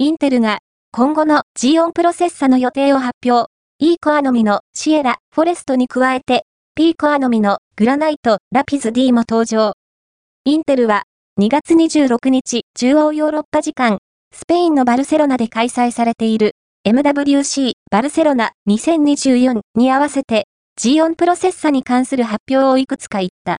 インテルが今後の G4 プロセッサの予定を発表。E コアのみのシエラ、フォレストに加えて、P コアのみのグラナイト、ラピズ D も登場。インテルは2月26日中央ヨーロッパ時間、スペインのバルセロナで開催されている MWC バルセロナ2024に合わせて G4 プロセッサに関する発表をいくつか言った。